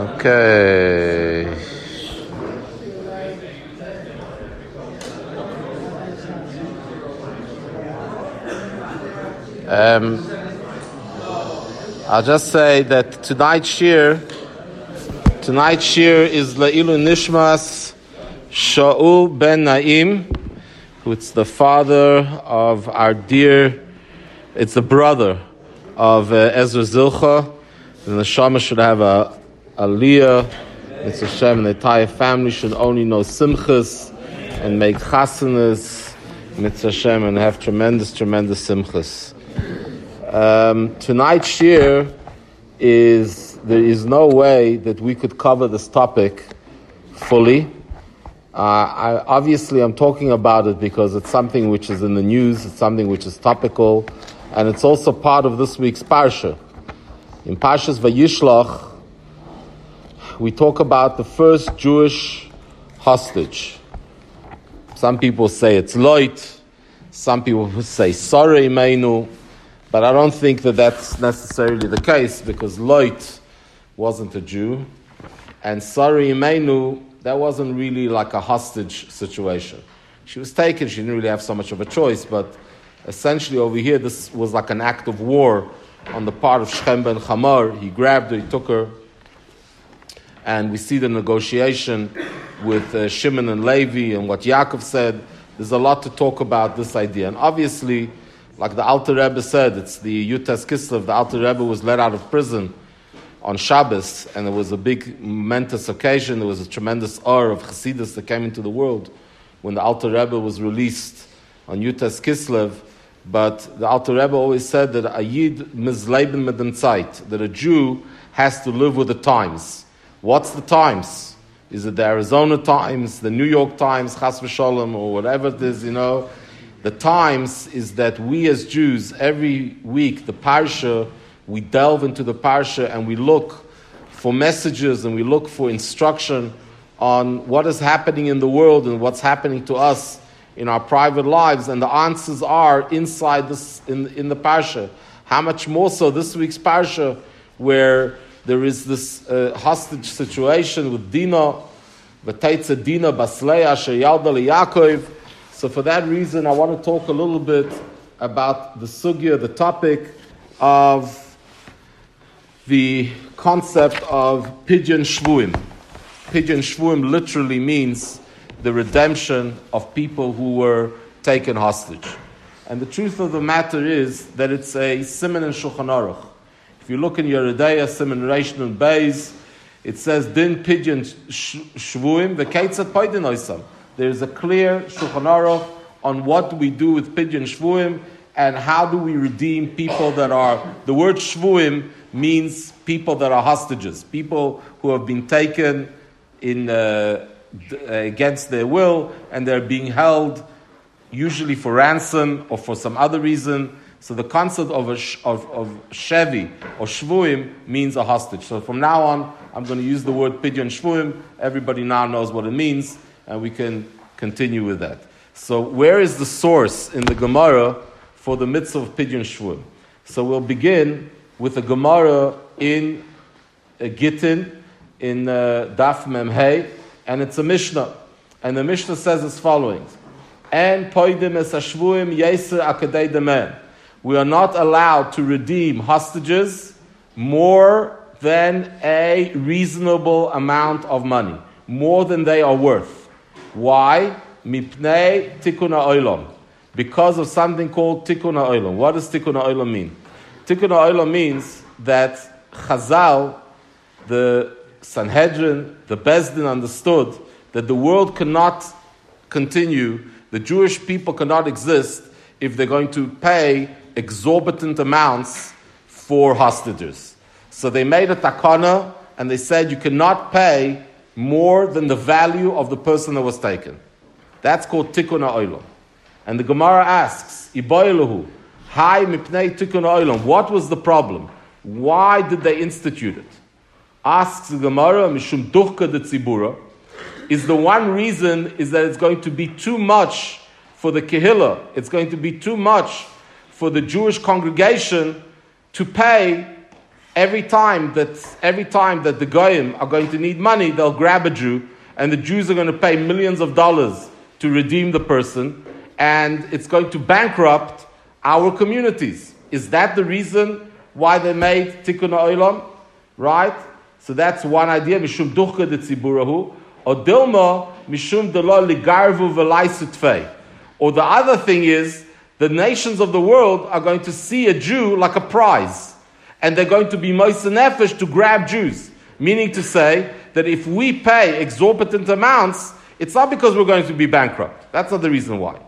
Okay. Um, I'll just say that tonight's shir, tonight's shir is La'ilu Nishmas Shaul ben Naim, who's the father of our dear, it's the brother of uh, Ezra Zilcha. And the neshama should have a aliyah. It's Hashem, and the entire family should only know simchas and make chasanas, Mitzvah Hashem, and have tremendous, tremendous simchas. Um, tonight's shir is there is no way that we could cover this topic fully. Uh, I, obviously, I'm talking about it because it's something which is in the news, it's something which is topical, and it's also part of this week's parsha. In Parshas Vayishlach, we talk about the first Jewish hostage. Some people say it's Loit, some people say Sorry Meinu. But I don't think that that's necessarily the case because Loit wasn't a Jew, and Sari Imenu, that wasn't really like a hostage situation. She was taken, she didn't really have so much of a choice, but essentially over here, this was like an act of war on the part of Shechem ben Hamor. He grabbed her, he took her, and we see the negotiation with uh, Shimon and Levi and what Yaakov said. There's a lot to talk about this idea. And obviously, like the Alter Rebbe said, it's the Yud Tes Kislev. The Alter Rebbe was let out of prison on Shabbos, and it was a big momentous occasion. There was a tremendous awe of Hasidus that came into the world when the Alter Rebbe was released on Yud Tes Kislev. But the Alter Rebbe always said that a Yid misleben mit dem Zeit, that a Jew has to live with the times. What's the times? Is it the Arizona Times, the New York Times, Chas v'sholem, or whatever it is, you know? the times is that we as Jews, every week, the Parsha, we delve into the Parsha and we look for messages and we look for instruction on what is happening in the world and what's happening to us in our private lives. And the answers are inside this, in, in the Parsha. How much more so this week's Parsha, where there is this uh, hostage situation with Dina, V'teitza Dina Basleya Sheyalda Yaakov, so for that reason, I want to talk a little bit about the sugya, the topic of the concept of pidyon shvuim. Pidyon shvuim literally means the redemption of people who were taken hostage. And the truth of the matter is that it's a simon and shulchan aruch. If you look in De'ah, simon Reish and Beis, it says din pidyon shvuim v'keitzat poidin oisam there's a clear Shulchan Aruch on what we do with pidyon shvuim and how do we redeem people that are. The word shvuim means people that are hostages, people who have been taken in uh, against their will and they're being held usually for ransom or for some other reason. So the concept of, a, of, of shevi or shvuim means a hostage. So from now on, I'm going to use the word pidyon shvuim. Everybody now knows what it means and we can continue with that. So, where is the source in the Gemara for the mitzvah of pidyon shvuim? So, we'll begin with the Gemara in uh, Gittin in uh, Daf Memhei, and it's a Mishnah. And the Mishnah says as following: "And poidim es hashvuim yeser akadei demen." We are not allowed to redeem hostages more than a reasonable amount of money, more than they are worth. Why? Mipnei tikuna ha'olam. Because of something called tikuna ha'olam. What does tikuna ha'olam mean? Tikuna ha'olam means that Chazal, the Sanhedrin, the Bezdin understood that the world cannot continue, the Jewish people cannot exist if they're going to pay exorbitant amounts for hostages. So they made a takana and they said you cannot pay more than the value of the person that was taken. That's called tikkun ha'olam. And the Gemara asks, Iboilahu, Hi mipnei tikkun ha'olam. What was the problem? Why did they institute it? Asks the Gemara, Mishum duchka de tzibura. Is the one reason is that it's going to be too much for the kehillah. It's going to be too much for the Jewish congregation to pay every time that every time that the goyim are going to need money, they'll grab a Jew, and the Jews are going to pay millions of dollars to redeem the person, and it's going to bankrupt our communities. Is that the reason why they made Tikkun Olam? Right? So that's one idea. Mishum duchka de tziburahu. Or dilma mishum delo ligarvu v'laisutfei. Or the other thing is, the nations of the world are going to see a Jew like a prize. And they're going to be moisen nefesh to grab Jews. Meaning to say that if we pay exorbitant amounts, it's not because we're going to be bankrupt. That's not the reason why.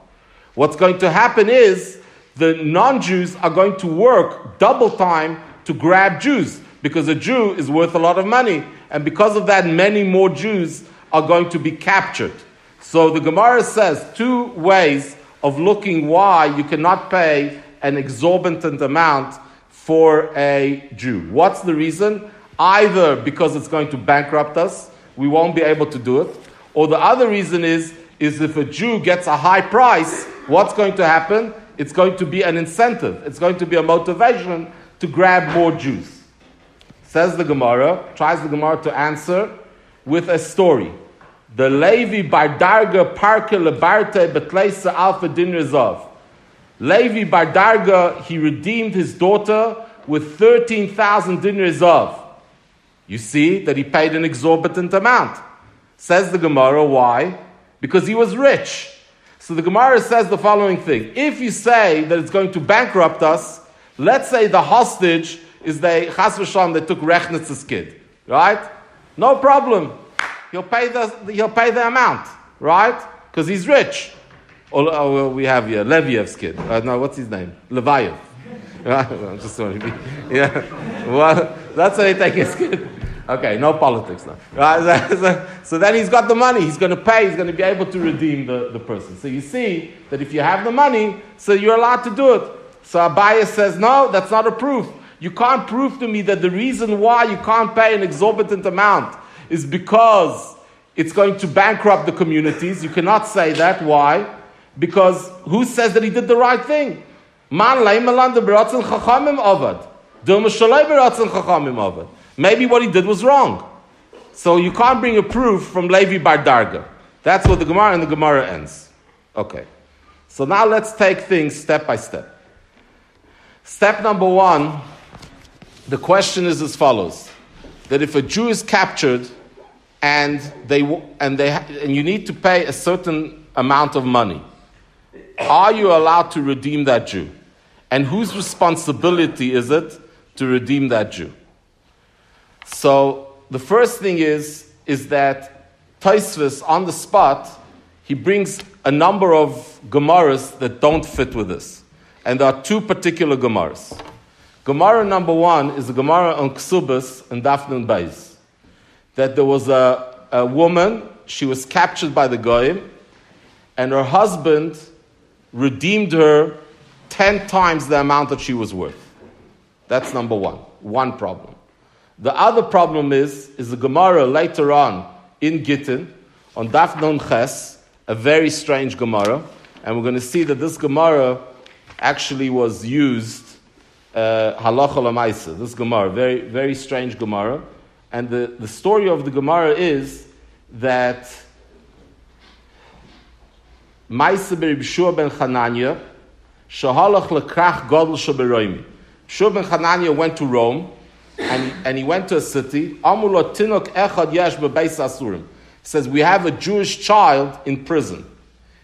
What's going to happen is the non Jews are going to work double time to grab Jews because a Jew is worth a lot of money. And because of that, many more Jews are going to be captured. So the Gemara says two ways of looking why you cannot pay an exorbitant amount for a Jew. What's the reason? Either because it's going to bankrupt us, we won't be able to do it, or the other reason is is if a Jew gets a high price, what's going to happen? It's going to be an incentive. It's going to be a motivation to grab more Jews. Says the Gemara, tries the Gemara to answer with a story. The Levi Bardarga Parke Lebarte Betleisa Alpha Din Rezav. Levi Bardarga, he redeemed his daughter with 13,000 din rezav. You see that he paid an exorbitant amount. Says the Gemara, why? Because he was rich. So the Gemara says the following thing. If you say that it's going to bankrupt us, let's say the hostage is the Chas v'sham that took Rechnitz's kid, right? No problem. He'll pay the, he'll pay the amount, right? Because he's rich. Or, or we have here, Leviev's kid. Uh, no, what's his name? Leviev. I'm just sorry. Yeah. Well, that's how they take his kid. Okay, no politics now. Right? So, so, then he's got the money. He's going to pay. He's going to be able to redeem the, the person. So you see that if you have the money, so you're allowed to do it. So Abaye says, no, that's not a proof. You can't prove to me that the reason why you can't pay an exorbitant amount is because it's going to bankrupt the communities. You cannot say that. Why? Because who says that he did the right thing? Maybe what he did was wrong. So you can't bring a proof from Levi Bar Darga. That's what the Gemara and the Gemara ends. Okay. So now let's take things step by step. Step number one, the question is as follows: that if a Jew is captured and they and they and you need to pay a certain amount of money, are you allowed to redeem that Jew? And whose responsibility is it to redeem that Jew? So the first thing is, is that Taisvis on the spot, he brings a number of Gemaras that don't fit with this. And there are two particular Gemaras. Gemara number one is the Gemara on Ksubas and Daphne Beis. That there was a, a woman, she was captured by the Goyim, and her husband redeemed her 10 times the amount that she was worth. That's number one. One problem. The other problem is, is the Gemara later on in Gittin, on Daf Non Ches, a very strange Gemara, and we're going to see that this Gemara actually was used uh, halacha lamaisa. This Gemara, very very strange Gemara, and the, the story of the Gemara is that Maisa B'Ribshua ben Chananya, Shahalach lekrach godel shaberoimi. Shua ben Chananya went to Rome, and and he went to a city. Amulot tinok echad yesh bebeis asurim. Says we have a Jewish child in prison.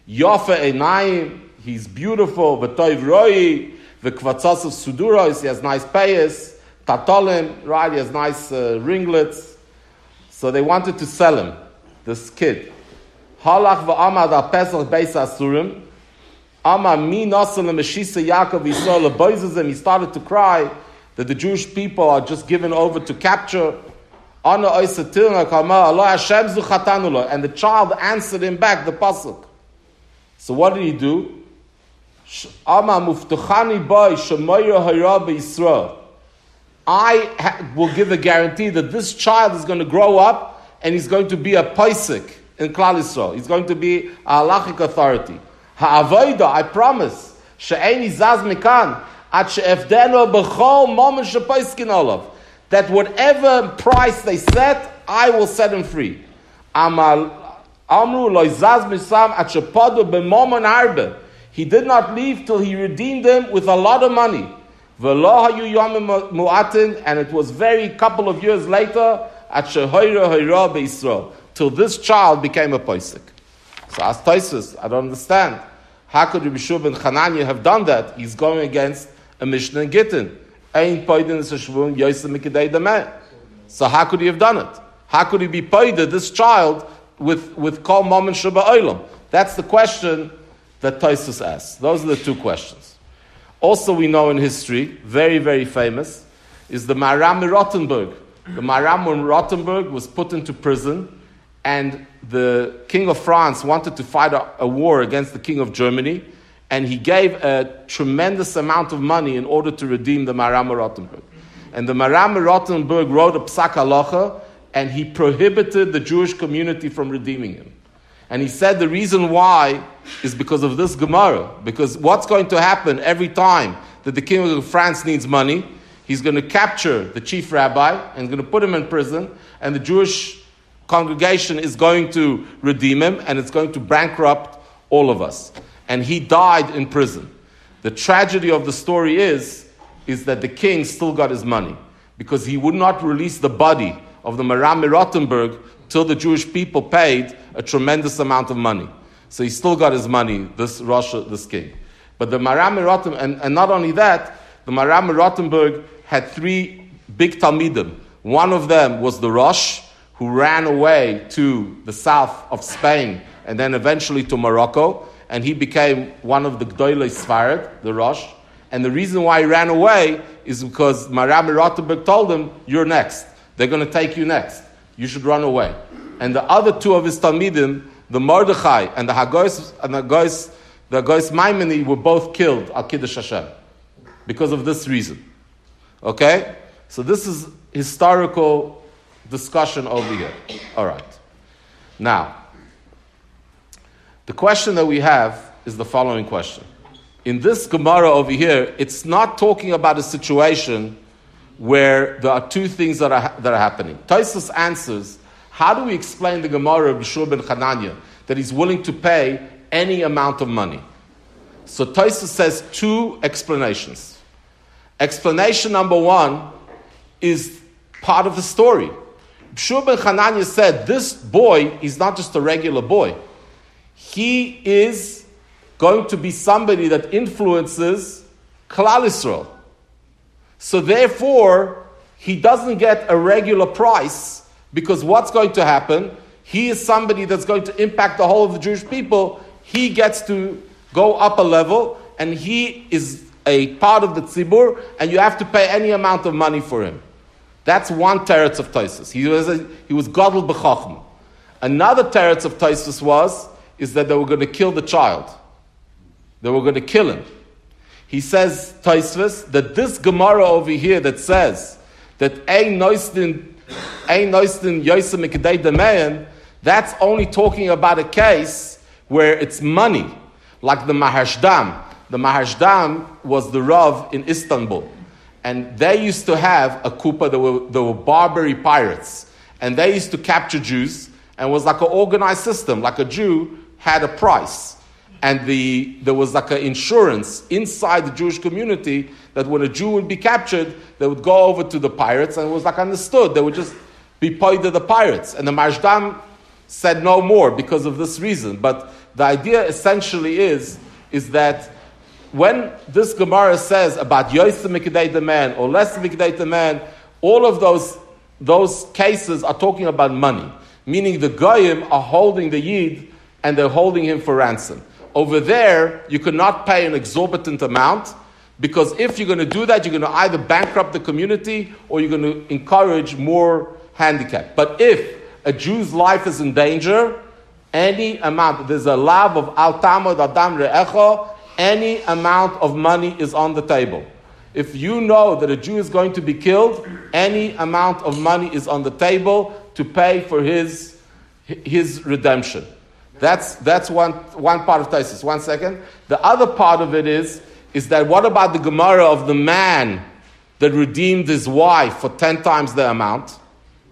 Yofa enayim, he's beautiful. V'toiv roi, v'kvatzas of suduros, he has nice payas. Tatolim, right? He has nice uh, ringlets. So they wanted to sell him, this kid. Halach v'amad al Pesach beis asurim. Ama mi nasan lemeshisa Yaakov Yisrael him. He started to cry that the Jewish people are just given over to capture. And the child answered him back, the pasuk. So what did he do? I will give a guarantee that this child is going to grow up and he's going to be a paisik in Klal Yisrael. He's going to be a halachic authority. Ha'avoida, I promise, she'eni zaz mikan, at she'efdeno b'chol momen she'paiskin olav. that whatever price they set, I will set him free. Amru He did not leave till he redeemed them with a lot of money. And it was very couple of years later at till this child became a poisik. So as Taisus, I don't understand. How could Rabbi Shua ben Chananya have done that? He's going against a Mishnah in Gittin. So how could he have done it? How could he be poided, this child, with, with Kol Mom and Shabbat Olam? That's the question that Taisus asks. Those are the two questions. Also, we know in history, very, very famous, is the Maharam Rothenburg. The Maharam Rothenburg was put into prison and the king of France wanted to fight a, a, war against the king of Germany, and he gave a tremendous amount of money in order to redeem the Maharam Rothenburg. And the Maharam Rothenburg wrote a psak halacha, and he prohibited the Jewish community from redeeming him. And he said the reason why is because of this Gemara. Because what's going to happen every time that the king of France needs money? He's going to capture the chief rabbi and going to put him in prison, and the Jewish congregation is going to redeem him and it's going to bankrupt all of us. And he died in prison. The tragedy of the story is, is that the king still got his money because he would not release the body of the Maharam Rothenburg till the Jewish people paid a tremendous amount of money. So he still got his money, this Russia, this king. But the Maharam Rothenburg, and, and not only that, the Maharam Rothenburg had three big Talmidim. One of them was the Rosh, who ran away to the south of Spain and then eventually to Morocco, and he became one of the Gdoile Sfarad, the Rosh. And the reason why he ran away is because Maharam Rothenburg told him, You're next. They're going to take you next. You should run away. And the other two of his Talmidim, the Mordechai and the Hagois, and the Hagois, the Hagois Maimoni, were both killed al Kiddush Hashem because of this reason. Okay? So this is historical discussion over here. All right. Now, the question that we have is the following question. In this Gemara over here, it's not talking about a situation where there are two things that are, that are happening. Taisus answers, how do we explain the Gemara of Yeshua ben Chananya that he's willing to pay any amount of money? So Taisus says two explanations. Explanation number one is part of the story. Shua ben Chananya said, This boy is not just a regular boy. He is going to be somebody that influences Klal Yisrael. So therefore, he doesn't get a regular price because what's going to happen? He is somebody that's going to impact the whole of the Jewish people. He gets to go up a level and he is a part of the tzibur and you have to pay any amount of money for him. That's one teretz of Taisus. He was, a, he was godel b'chachma. Another teretz of Taisus was, is that they were going to kill the child. They were going to kill him. He says, Taisus, that this Gemara over here that says that ein noistin, ein yosem demeyan, that's only talking about a case where it's money, like the Maharshdam. The Maharshdam was the Rav in Istanbul. And they used to have a kupa that were, that were Barbary pirates, and they used to capture Jews, and was like an organized system, like a Jew had a price, and the, there was like an insurance inside the Jewish community that when a Jew would be captured, they would go over to the pirates, and it was like understood, they would just be paid to the pirates, and the Maharshdam said no more because of this reason, but the idea essentially is, is that when this Gemara says about Yosef Mikdei the man or less Mikdei the man, all of those, those cases are talking about money, meaning the Goyim are holding the Yid and they're holding him for ransom. Over there, you cannot pay an exorbitant amount because if you're going to do that, you're going to either bankrupt the community or you're going to encourage more handicap. But if a Jew's life is in danger, any amount, there's a love of al tamod adam re'echo, any amount of money is on the table. If you know that a Jew is going to be killed, any amount of money is on the table to pay for his, his redemption. That's, that's one, one part of Taisus. One second. The other part of it is, is that what about the Gemara of the man that redeemed his wife for 10 times the amount.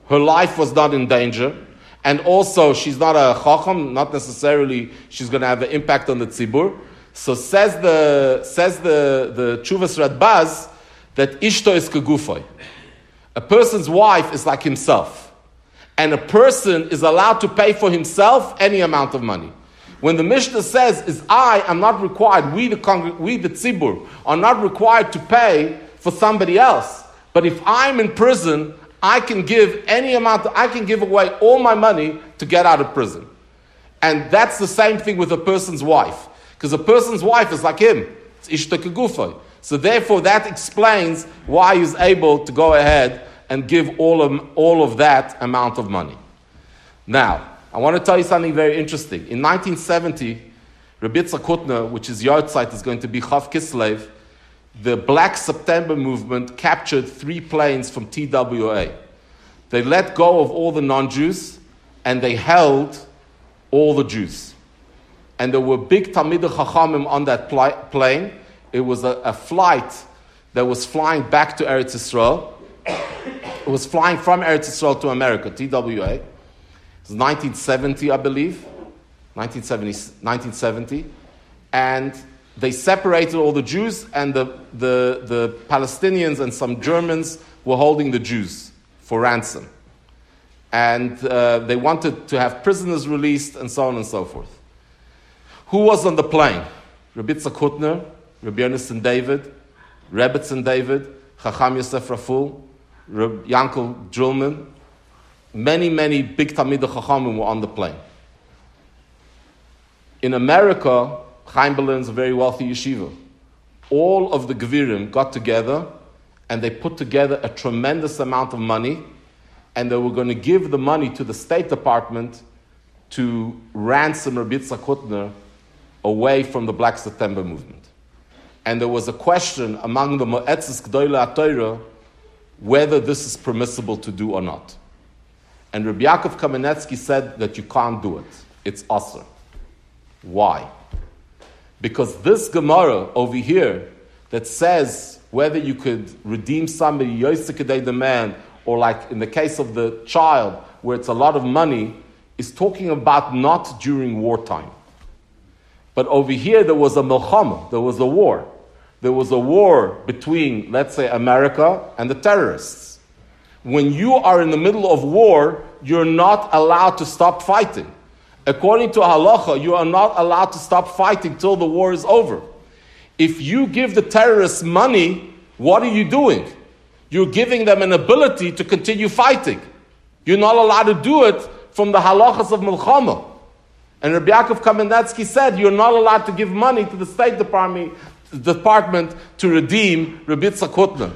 Her life was not in danger. And also, she's not a chacham, not necessarily she's going to have an impact on the tzibur. So says the, says the, the Chuvas Radbaz that ishto is kegufoy. A person's wife is like himself. And a person is allowed to pay for himself any amount of money. When the Mishnah says, is I am not required, we the, congr- we the tzibur, are not required to pay for somebody else. But if I'm in prison, I can give any amount, I can give away all my money to get out of prison. And that's the same thing with a person's wife. Because a person's wife is like him. It's ishta So therefore, that explains why he's able to go ahead and give all of, all of that amount of money. Now, I want to tell you something very interesting. In 1970, Rebitza Hutner, which is Yartzeit, is going to be Chav Kislev, the Black September movement captured three planes from TWA. They let go of all the non Jews and they held all the Jews. And there were big Talmid Chachamim on that pl- plane. It was a, a, flight that was flying back to Eretz Yisrael. It was flying from Eretz Yisrael to America, TWA. It was 1970, I believe. 1970, 1970. And they separated all the Jews, and the, the, the Palestinians and some Germans were holding the Jews for ransom. And uh, they wanted to have prisoners released, and so on and so forth. Who was on the plane? Rabitza Hutner, Rabbi Yonason David, Rebbetzin David, Chacham Yosef Raful, Reb Yankel Drillman. Many, many big Talmid Chachamim were on the plane. In America, Chaim Berlin is a very wealthy yeshiva. All of the Gvirim got together and they put together a tremendous amount of money and they were going to give the money to the State Department to ransom Rabbi Hutner away from the Black September movement. And there was a question among the Moetzes Gdoile Torah whether this is permissible to do or not. And Rabbi Yaakov Kamenetsky said that you can't do it. It's usher. Why? Because this Gemara over here that says whether you could redeem somebody, Yosikadei the man, or like in the case of the child, where it's a lot of money, is talking about not during wartime. But over here, there was a milchama, there was a war. There was a war between, let's say, America and the terrorists. When you are in the middle of war, you're not allowed to stop fighting. According to halacha, you are not allowed to stop fighting till the war is over. If you give the terrorists money, what are you doing? You're giving them an ability to continue fighting. You're not allowed to do it from the halachas of Milchama. And Rabbi Yaakov Kamenetsky said you're not allowed to give money to the State Department, department to redeem Rabbi Hutner.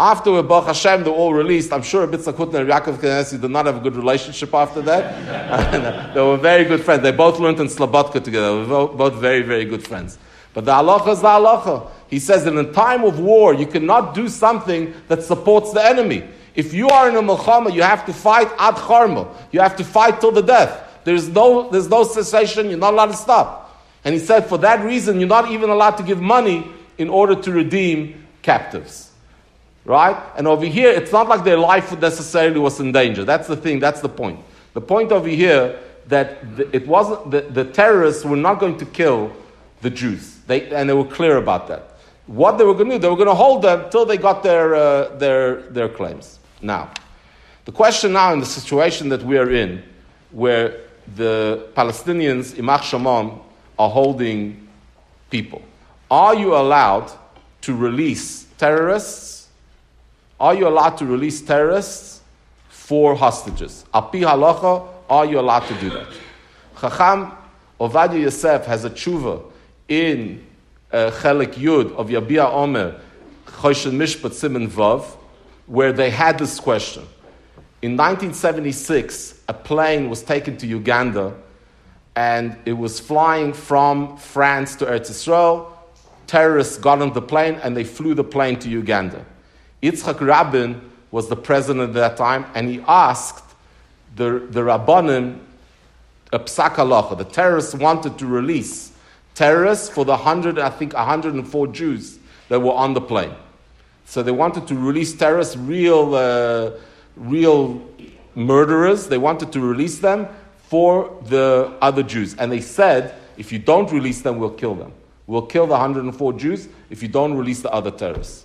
After Baruch Hashem, they were all released. I'm sure Rabbi Hutner and Yaakov Kamenetsky did not have a good relationship after that. they were very good friends. They both learned in Slobodka together. They were both very, very good friends. But the halacha is the halacha. He says that in a time of war, you cannot do something that supports the enemy. If you are in a milchama, you have to fight ad charma. You have to fight till the death. There's no, there's no cessation. You're not allowed to stop. And he said, for that reason, you're not even allowed to give money in order to redeem captives. Right? And over here, it's not like their life necessarily was in danger. That's the thing. That's the point. The point over here that it wasn't the, the terrorists were not going to kill the Jews. They, and they were clear about that. What they were going to do, they were going to hold them till they got their, uh, their, their claims. Now, the question now in the situation that we are in, where the Palestinians, Imach Shamam, are holding people. Are you allowed to release terrorists? Are you allowed to release terrorists for hostages? Api halacha, are you allowed to do that? Chacham Ovadia Yosef has a tshuva in uh, Chelik Yud of Yabia Omer, Choshen Mishpat Simon Vav, where they had this question. In 1976, a plane was taken to Uganda and it was flying from France to Eretz Yisrael. Terrorists got on the plane and they flew the plane to Uganda. Yitzhak Rabin was the president at that time and he asked the, the Rabbanim a psak The terrorists wanted to release terrorists for the 100, I think 104 Jews that were on the plane. So they wanted to release terrorists, real, uh, real murderers. They wanted to release them for the other Jews. And they said, if you don't release them, we'll kill them. We'll kill the 104 Jews if you don't release the other terrorists.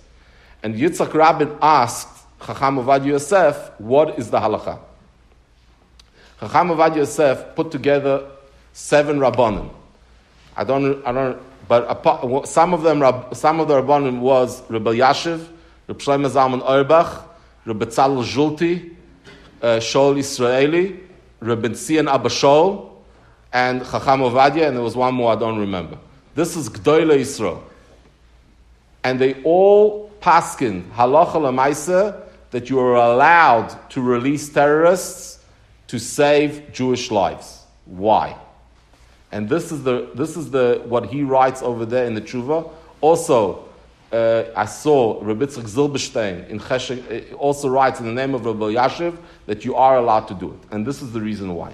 And Yitzhak Rabin asked Chacham Avad Yosef, what is the halacha? Chacham Avad Yosef put together seven rabbanim. I don't, I don't, but some of them, some of the rabbanim was Reb Elyashiv, Rebbe Shlomo Zalman Auerbach, Rebbe Tzalel Zolty, uh, Shol Israeli, Rebbe Tzion Abba Shol, and Chacham Ovadia, and there was one more I don't remember. This is Gdoile Yisrael. And they all paskin halacha lemaisa that you are allowed to release terrorists to save Jewish lives. Why? And this is the this is the what he writes over there in the tshuva. Also, uh, I saw Rabbi Zilberstein in Cheshek, uh, also writes in the name of Rav Elyashiv that you are allowed to do it, and this is the reason why.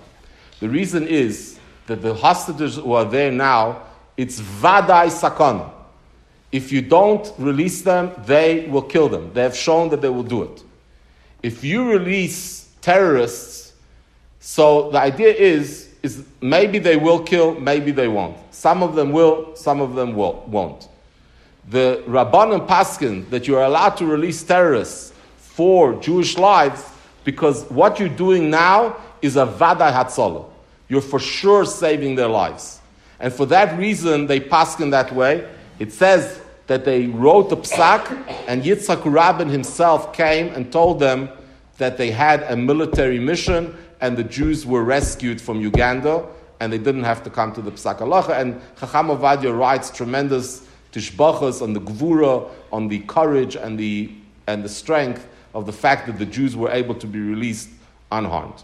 The reason is that the hostages who are there now, it's vadai Sakon. If you don't release them, they will kill them. They have shown that they will do it. If you release terrorists, so the idea is, is maybe they will kill, maybe they won't. Some of them will, some of them will, won't. The Rabban and Paskin that you are allowed to release terrorists for Jewish lives because what you're doing now is a Vadai Hatzalah you're for sure saving their lives. And for that reason, they pass in that way. It says that they wrote a psak, and Yitzhak Rabin himself came and told them that they had a military mission, and the Jews were rescued from Uganda, and they didn't have to come to the psak halacha. And Chacham Avadia writes tremendous tishbachas on the gvura, on the courage and the, and the strength of the fact that the Jews were able to be released unharmed.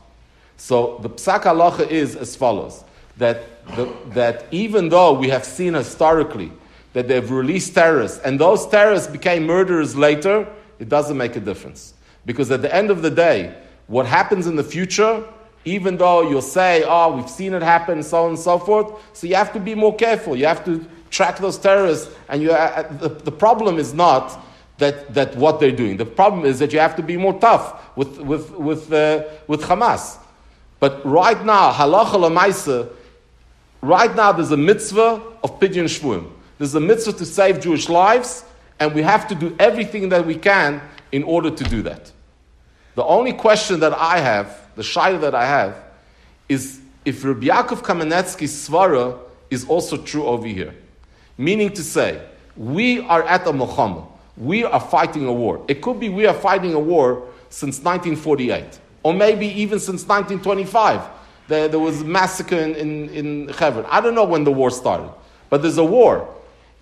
So the psak halacha is as follows: that the, that even though we have seen historically that they've released terrorists and those terrorists became murderers later, it doesn't make a difference because at the end of the day, what happens in the future, even though you'll say, "Oh, we've seen it happen," so on and so forth, so you have to be more careful. You have to track those terrorists, and you, uh, the, the problem is not that, that what they're doing. The problem is that you have to be more tough with, with, with, uh, with Hamas. But right now, halacha lemaisa, right now there's a mitzvah of pidyon shvuim. There's a mitzvah to save Jewish lives, and we have to do everything that we can in order to do that. The only question that I have, the shayla that I have, is if Rabbi Yaakov Kamenetsky's svara is also true over here. Meaning to say, we are at a milchama. We are fighting a war. It could be we are fighting a war since 1948 or maybe even since 1925. There, there was a massacre in, in, in. I don't know when the war started, but there's a war.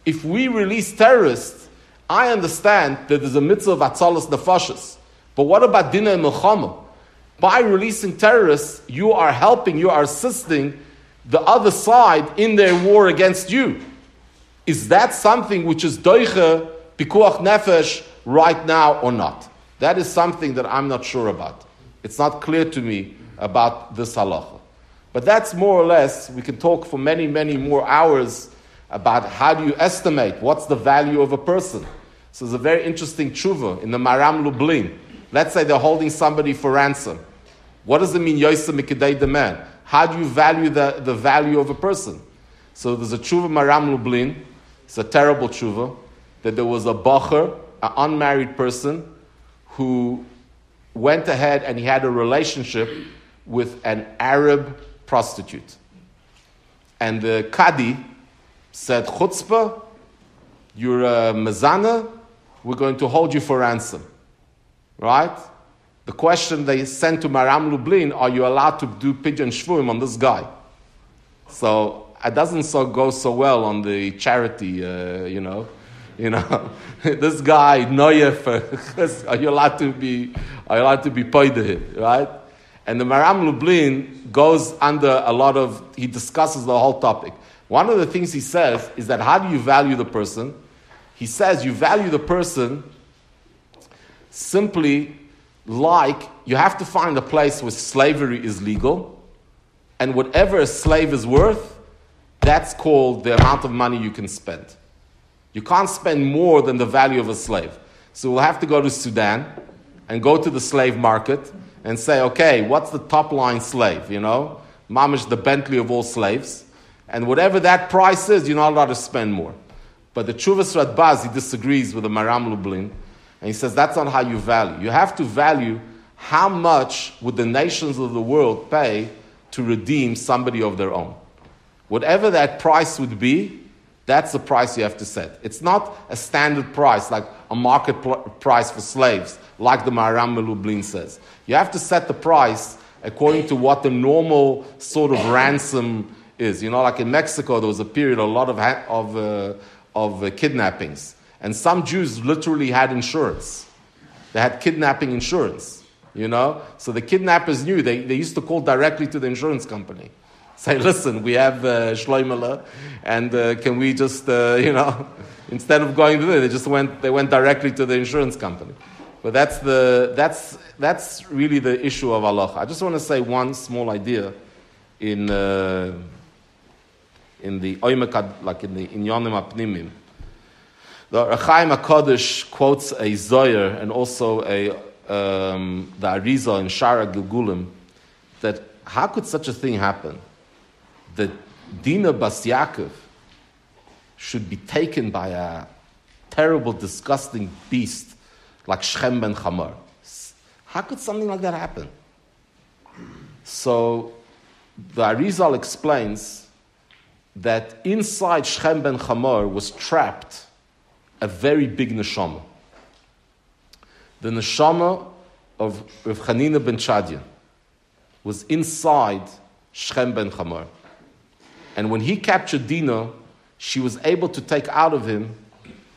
If we release terrorists, I understand that there's a mitzvah of atzalas nefashis. But what about dinah and? By releasing terrorists, you are helping, you are assisting the other side in their war against you. Is that something which is doiche, pikuach nefesh, right now or not? That is something that I'm not sure about. It's not clear to me about this halacha. But that's more or less, we can talk for many, many more hours about how do you estimate what's the value of a person. So there's a very interesting tshuva in the Maharam Lublin. Let's say they're holding somebody for ransom. What does it mean, Yosef Mikadei the man? How do you value the, the value of a person? So there's a tshuva Maharam Lublin. It's a terrible tshuva that there was a bacher, an unmarried person, who went ahead and he had a relationship with an Arab prostitute. And the Qadi said, Chutzpah, you're a Mazana, we're going to hold you for ransom. Right? The question they sent to Maharam Lublin, are you allowed to do pidyon shvuim on this guy? So it doesn't so go so well on the charity, uh, you know. You know, this guy Noyef, are you allowed to be are you allowed to be paid right? And the Maharam Lublin goes under a lot of he discusses the whole topic. One of the things he says is that how do you value the person? He says you value the person simply like you have to find a place where slavery is legal, and whatever a slave is worth, that's called the amount of money you can spend. You can't spend more than the value of a slave. So we'll have to go to Sudan and go to the slave market and say, okay, what's the top line slave? You know, Mamish, the Bentley of all slaves. And whatever that price is, you're not allowed to spend more. But the Chuvas Radbaz, he disagrees with the Maharam Lublin. And he says that's not how you value. You have to value how much would the nations of the world pay to redeem somebody of their own. Whatever that price would be, that's the price you have to set. It's not a standard price like a market pl- price for slaves, like the Maharam Lublin says. You have to set the price according to what the normal sort of ransom is. You know, like in Mexico, there was a period, a lot of, ha- of, uh, of uh, kidnappings. And some Jews literally had insurance. They had kidnapping insurance, you know? So the kidnappers knew, they, they used to call directly to the insurance company. Say, listen, we have uh, and uh, can we just, uh, you know, instead of going to there, they just went, they went directly to the insurance company. But that's, the, that's, that's really the issue of Allah. I just want to say one small idea in, uh, in the Oymekad, like in the Inyanim Apnimim. The Rechaim HaKadosh quotes a Zoyer and also a, um, the Arizal in Shara Gilgulim that how could such a thing happen? That Dina Bas Yaakov should be taken by a terrible, disgusting beast like Shem ben Chamar. How could something like that happen? So the Arizal explains that inside Shem ben Chamar was trapped a very big neshama. The neshama of Rav ben Chadian was inside Shem ben Chamar. And when he captured Dina, she was able to take out of him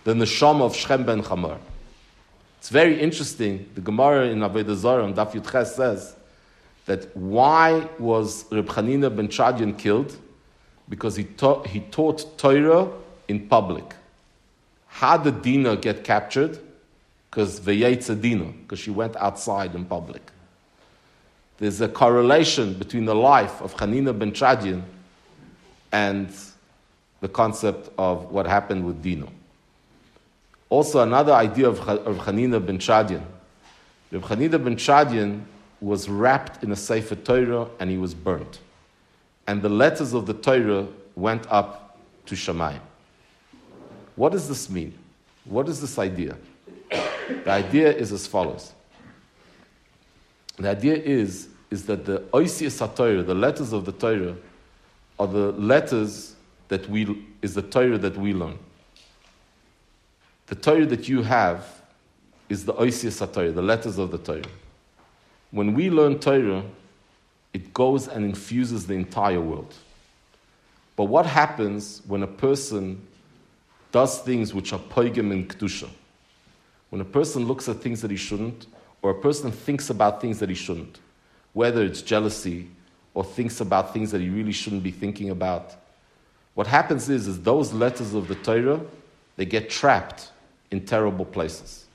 the neshama of Shechem ben Chamar. It's very interesting. The Gemara in Avodah Zarah on Daf Yudches says that why was Reb Chanina ben Chadian killed? Because he taught, he taught Torah in public. How did Dina get captured? Because Vayetza Dina, because she went outside in public. There's a correlation between the life of Chanina ben Chadian and the concept of what happened with Dino. Also, another idea of, of Hanina ben Chadian. Reb Hanina ben Chadian was wrapped in a Sefer Torah and he was burnt. And the letters of the Torah went up to Shammai. What does this mean? What is this idea? The idea is as follows. The idea is, is that the Oisius HaTorah, the letters of the Torah, are the letters that we, is the Torah that we learn. The Torah that you have is the Oisius HaTorah, the letters of the Torah. When we learn Torah, it goes and infuses the entire world. But what happens when a person does things which are poigim in kedusha? When a person looks at things that he shouldn't, or a person thinks about things that he shouldn't, whether it's jealousy, or thinks about things that he really shouldn't be thinking about. What happens is, is those letters of the Torah, they get trapped in terrible places.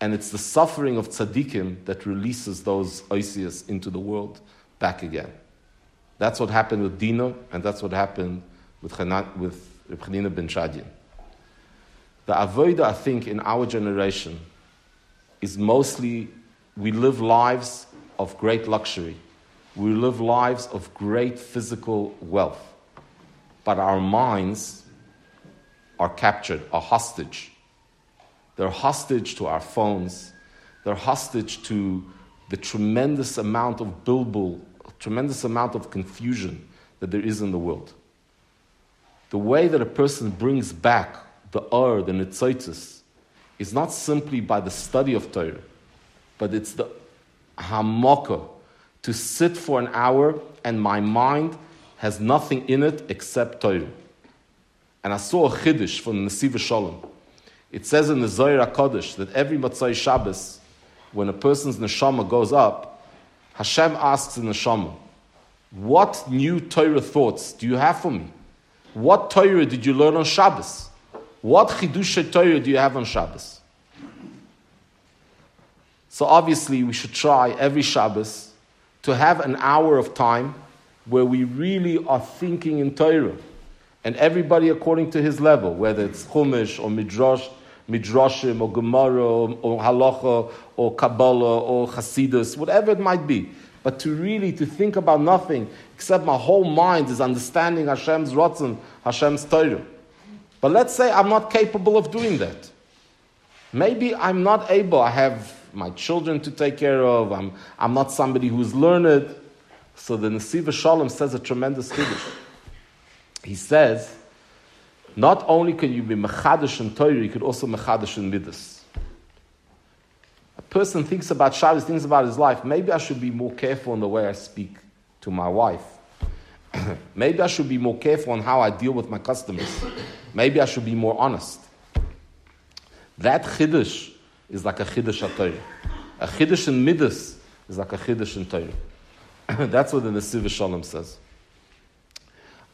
And it's the suffering of tzaddikim that releases those oisias into the world back again. That's what happened with Dino, and that's what happened with, Chana, with Chanina ben Chadian. The avodah, I think, in our generation is mostly we live lives of great luxury we live lives of great physical wealth, but our minds are captured, are hostage. They're hostage to our phones, they're hostage to the tremendous amount of bilbul, tremendous amount of confusion that there is in the world. The way that a person brings back the ur, the nitzoitis, is not simply by the study of Torah, but it's the hamokah, to sit for an hour and my mind has nothing in it except Torah. And I saw a chiddush from the Nesivos Shalom. It says in the Zohar HaKadosh that every Matzai Shabbos, when a person's neshama goes up, Hashem asks the neshama, what new Torah thoughts do you have for me? What Torah did you learn on Shabbos? What Chidush Torah do you have on Shabbos? So obviously we should try every Shabbos to have an hour of time where we really are thinking in Torah. And everybody according to his level, whether it's Chumash or Midrash, midrashim or Gemara or, or halacha or Kabbalah or Hasidus, whatever it might be. But to really to think about nothing except my whole mind is understanding Hashem's Ratzon, Hashem's Torah. But let's say I'm not capable of doing that. Maybe I'm not able. I have my children to take care of. I'm, I'm not somebody who's learned. So the Nesivos Shalom says a tremendous chiddush. He says, not only can you be mechadish in Torah, you could also mechadish in midas. A person thinks about Shabbos, thinks about his life. Maybe I should be more careful in the way I speak to my wife. Maybe I should be more careful on how I deal with my customers. Maybe I should be more honest. That chiddush is like a chiddush Torah. A chiddush in midas is like a chiddush in Torah. That's what the Nesivos Shalom says.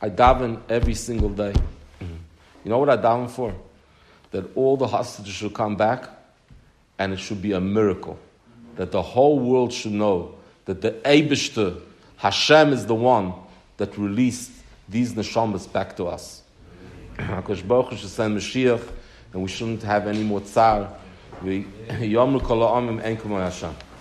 I daven every single day. You know what I daven for? That all the hostages should come back and it should be a miracle. That the whole world should know that the Eibishter, Hashem is the one that released these neshamas back to us. HaKadosh Baruch should send Mashiach and we shouldn't have any more tsar. We, Yom Hashem.